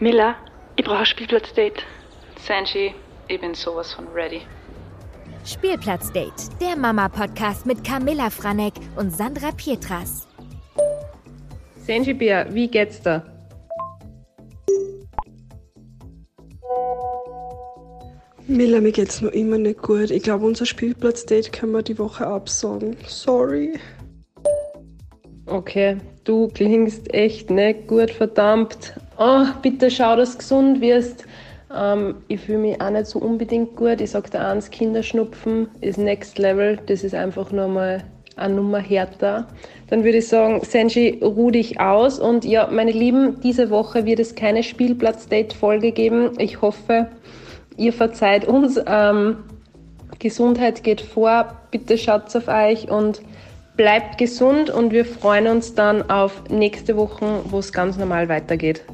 Miller, ich brauche ein Spielplatzdate. Sanji, ich bin sowas von ready. Spielplatzdate, der Mama-Podcast mit Camilla Franek und Sandra Pietras. Sanji Bär, wie geht's da? Miller, mir geht's noch immer nicht gut. Ich glaube, unser Spielplatzdate können wir die Woche absagen. Sorry. Okay, du klingst echt nicht gut, verdammt. Oh, bitte schau, dass du gesund wirst. Ähm, ich fühle mich auch nicht so unbedingt gut. Ich sag dir eins, Kinderschnupfen ist next level. Das ist einfach nur mal eine Nummer härter. Dann würde ich sagen, Senji, ruh dich aus. Und ja, meine Lieben, diese Woche wird es keine Spielplatz-Date-Folge geben. Ich hoffe, ihr verzeiht uns. Ähm, Gesundheit geht vor. Bitte schaut auf euch und bleibt gesund. Und wir freuen uns dann auf nächste Woche, wo es ganz normal weitergeht.